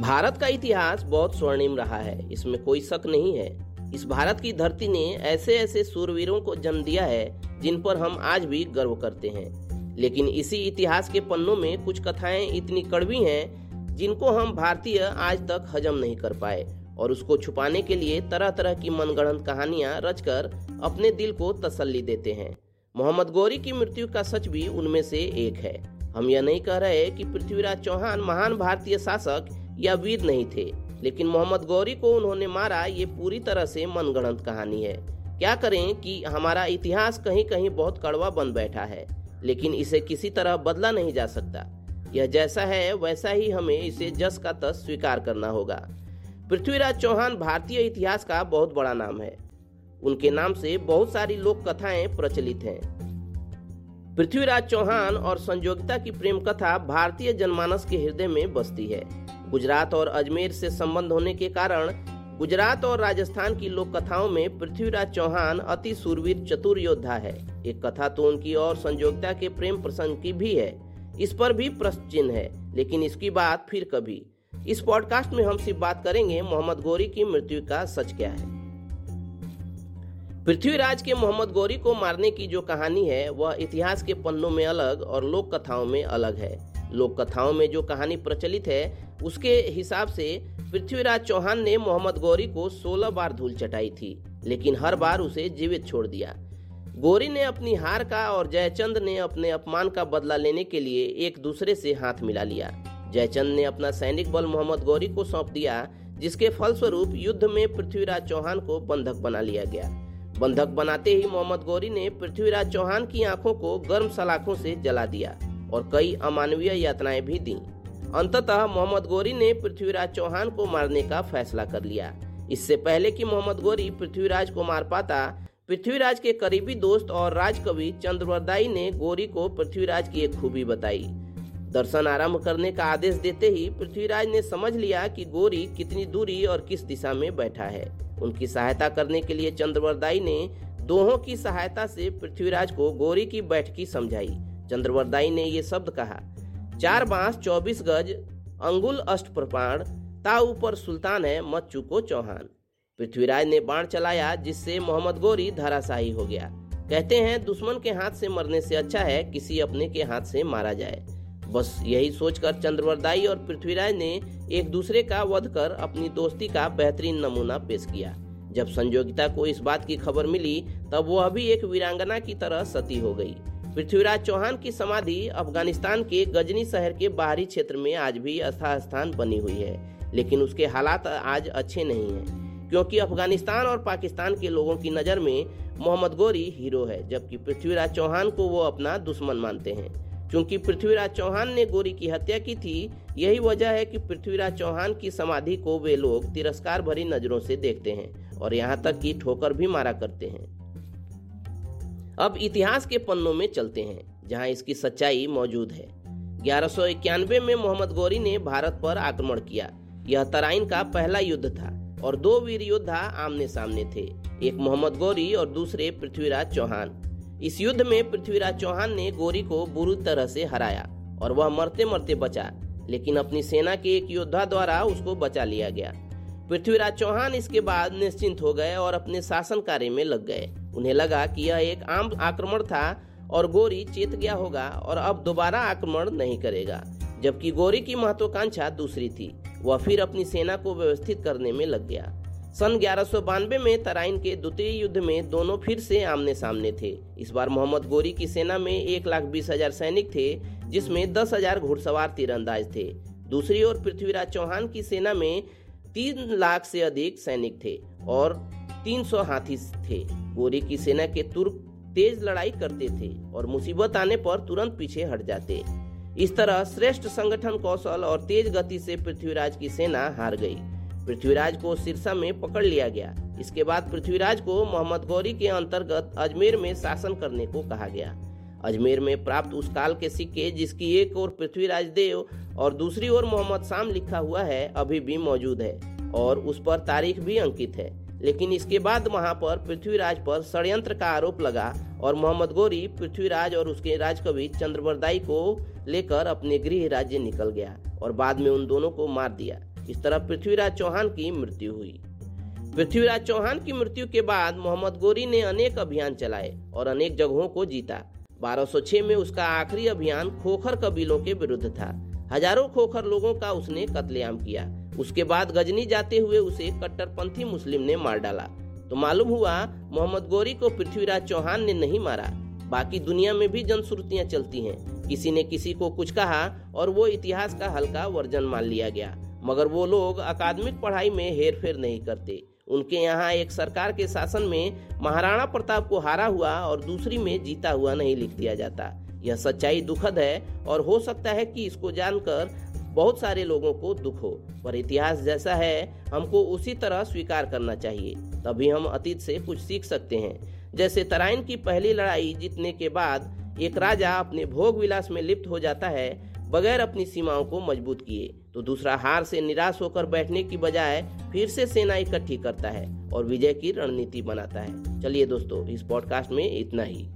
भारत का इतिहास बहुत स्वर्णिम रहा है, इसमें कोई शक नहीं है। इस भारत की धरती ने ऐसे ऐसे सूरवीरों को जन्म दिया है, जिन पर हम आज भी गर्व करते हैं। लेकिन इसी इतिहास के पन्नों में कुछ कथाएँ इतनी कड़वी हैं, जिनको हम भारतीय आज तक हजम नहीं कर पाए, और उसको छुपाने के लिए तरह तरह की मनगढ़ंत कहानियाँ रचकर अपने दिल को तसल्ली देते हैं। मोहम्मद गौरी की मृत्यु का सच भी उनमें से एक है। हम यह नहीं कह रहे कि पृथ्वीराज चौहान महान भारतीय शासक या वीर नहीं थे, लेकिन मोहम्मद गौरी को उन्होंने मारा, ये पूरी तरह से मनगढ़ंत कहानी है। क्या करें कि हमारा इतिहास कहीं कहीं बहुत कड़वा बन बैठा है, लेकिन इसे किसी तरह बदला नहीं जा सकता। यह जैसा है, वैसा ही हमें इसे जस का तस स्वीकार करना होगा। पृथ्वीराज चौहान भारतीय इतिहास का बहुत बड़ा नाम है। उनके नाम से बहुत सारी लोक कथाएँ प्रचलित हैं। पृथ्वीराज चौहान और संजोगिता की प्रेम कथा भारतीय जनमानस के हृदय में बसती है। गुजरात और अजमेर से संबंध होने के कारण गुजरात और राजस्थान की लोक कथाओं में पृथ्वीराज चौहान अति सूरवीर चतुर योद्धा है। एक कथा तो उनकी और संजोगिता के प्रेम प्रसंग की भी है। इस पर भी प्रश्न चिन्ह है, लेकिन इसकी बात फिर कभी। इस पॉडकास्ट में हम सिर्फ़ बात करेंगे मोहम्मद गौरी की मृत्यु का सच क्या है। पृथ्वीराज के मोहम्मद गौरी को मारने की जो कहानी है, वह इतिहास के पन्नों में अलग और लोक कथाओं में अलग है। लोक कथाओं में जो कहानी प्रचलित है, उसके हिसाब से पृथ्वीराज चौहान ने मोहम्मद गौरी को 16 बार धूल चटाई थी, लेकिन हर बार उसे जीवित छोड़ दिया। गौरी ने अपनी हार का और जयचंद ने अपने अपमान का बदला लेने के लिए एक दूसरे से हाथ मिला लिया। जयचंद ने अपना सैनिक बल मोहम्मद गौरी को सौंप दिया, जिसके फलस्वरूप युद्ध में पृथ्वीराज चौहान को बंधक बना लिया गया। बंधक बनाते ही मोहम्मद गौरी ने पृथ्वीराज चौहान की आँखों को गर्म सलाखों से जला दिया। और कई अमानवीय यातनाएँ भी दी। अंततः मोहम्मद गोरी ने पृथ्वीराज चौहान को मारने का फैसला कर लिया। इससे पहले कि मोहम्मद गोरी पृथ्वीराज को मार पाता, पृथ्वीराज के करीबी दोस्त और राजकवि चंद्रवरदाई ने गोरी को पृथ्वीराज की एक खूबी बताई। दर्शन आरंभ करने का आदेश देते ही पृथ्वीराज ने समझ लिया कि गोरी कितनी दूरी और किस दिशा में बैठा है। उनकी सहायता करने के लिए चंद्रवरदाई ने दोहों की सहायता से पृथ्वीराज को गोरी की बैठकी समझाई। चंद्रवरदाई ने ये शब्द कहा, चार बाँस, चौबीस गज, अंगुल अष्ट प्रपाण ता ऊपर सुल्तान है मत चुको चौहान। पृथ्वीराज ने बाण चलाया, जिससे मोहम्मद गोरी धराशाही हो गया। कहते हैं, दुश्मन के हाथ से मरने से अच्छा है, किसी अपने के हाथ से मारा जाए। बस यही सोचकर चंद्रवरदाई और पृथ्वीराज ने एक दूसरे का वध कर अपनी दोस्ती का बेहतरीन नमूना पेश किया। जब संजोगिता को इस बात की खबर मिली, तब वह भी एक वीरांगना की तरह सती हो गई। पृथ्वीराज चौहान की समाधि अफ़गानिस्तान के गजनी शहर के बाहरी क्षेत्र में आज भी अस्थायी स्थान बनी हुई है, लेकिन उसके हालात आज अच्छे नहीं हैं, क्योंकि अफ़गानिस्तान और पाकिस्तान के लोगों की नज़र में मोहम्मद गोरी हीरो है, जबकि पृथ्वीराज चौहान को वो अपना दुश्मन मानते हैं। क्योंकि पृथ्वीराज चौहान ने गोरी की हत्या की थी, यही वजह है कि पृथ्वीराज चौहान की समाधि को वे लोग तिरस्कार भरी नज़रों से देखते हैं और यहाँ तक कि ठोकर भी मारा करते हैं। अब इतिहास के पन्नों में चलते हैं, जहाँ इसकी सच्चाई मौजूद है। ग्यारह में मोहम्मद गौरी ने भारत पर आक्रमण किया। यह तराइन का पहला युद्ध था और दो वीर योद्धा आमने सामने थे, एक मोहम्मद गौरी और दूसरे पृथ्वीराज चौहान। इस युद्ध में पृथ्वीराज चौहान ने गौरी को बुरी तरह से हराया और वह मरते मरते बचा, लेकिन अपनी सेना के एक योद्धा द्वारा उसको बचा लिया गया। पृथ्वीराज चौहान इसके बाद निश्चिंत हो गए और अपने शासन कार्य में लग गए। उन्हें लगा कि यह एक आम आक्रमण था और गोरी चेत गया होगा और अब दोबारा आक्रमण नहीं करेगा, जबकि गोरी की महत्वाकांक्षा दूसरी थी। वह फिर अपनी सेना को व्यवस्थित करने में लग गया। सन ग्यारह में तराइन के द्वितीय युद्ध में दोनों फिर से आमने सामने थे। इस बार मोहम्मद गोरी की सेना में एक लाख बीस हज़ार सैनिक थे, जिसमें दस हज़ार घुड़सवार तीरंदाज थे। दूसरी ओर पृथ्वीराज चौहान की सेना में तीन लाख से अधिक सैनिक थे और 300 हाथी थे। गोरी की सेना के तुर्क तेज लड़ाई करते थे और मुसीबत आने पर तुरंत पीछे हट जाते। इस तरह श्रेष्ठ संगठन कौशल और तेज गति से पृथ्वीराज की सेना हार गई। पृथ्वीराज को सिरसा में पकड़ लिया गया। इसके बाद पृथ्वीराज को मोहम्मद गौरी के अंतर्गत अजमेर में शासन करने को कहा गया। अजमेर में प्राप्त उस काल के सिक्के जिसकी एक और पृथ्वीराज देव और दूसरी ओर मोहम्मद शाम लिखा हुआ है, अभी भी मौजूद है, और उस पर तारीख भी अंकित है। लेकिन इसके बाद वहाँ पर पृथ्वीराज पर षड्यंत्र का आरोप लगा, और मोहम्मद गोरी पृथ्वीराज और उसके राजकवि चंद्रवरदाई को लेकर अपने गृह राज्य निकल गया, और बाद में उन दोनों को मार दिया। इस तरह पृथ्वीराज चौहान की मृत्यु हुई। पृथ्वीराज चौहान की मृत्यु के बाद मोहम्मद गोरी ने अनेक अभियान चलाए और अनेक जगहों को जीता। 1206 में उसका आखिरी अभियान खोखर कबीलों के विरुद्ध था। हज़ारों खोखर लोगों का उसने कत्लेआम किया। उसके बाद गजनी जाते हुए उसे कट्टरपंथी मुस्लिम ने मार डाला। तो मालूम हुआ, मोहम्मद गोरी को पृथ्वीराज चौहान ने नहीं मारा। बाकी दुनिया में भी जनश्रुतियाँ चलती हैं। किसी ने किसी को कुछ कहा और वो इतिहास का हल्का वर्जन मान लिया गया। मगर वो लोग अकादमिक पढ़ाई में हेर फेर नहीं करते। उनके यहाँ एक सरकार के शासन में महाराणा प्रताप को हारा हुआ और दूसरी में जीता हुआ नहीं लिख दिया जाता। यह सच्चाई दुखद है और हो सकता है कि इसको जानकर बहुत सारे लोगों को दुख हो। पर इतिहास जैसा है, हमको उसी तरह स्वीकार करना चाहिए। तभी हम अतीत से कुछ सीख सकते हैं। जैसे तराइन की पहली लड़ाई जीतने के बाद एक राजा अपने भोग विलास में लिप्त हो जाता है, बगैर अपनी सीमाओं को मज़बूत किए। तो दूसरा हार से निराश होकर बैठने की बजाय फिर से सेना इकट्ठी करता है और विजय की रणनीति बनाता है। चलिए दोस्तों, इस पॉडकास्ट में इतना ही।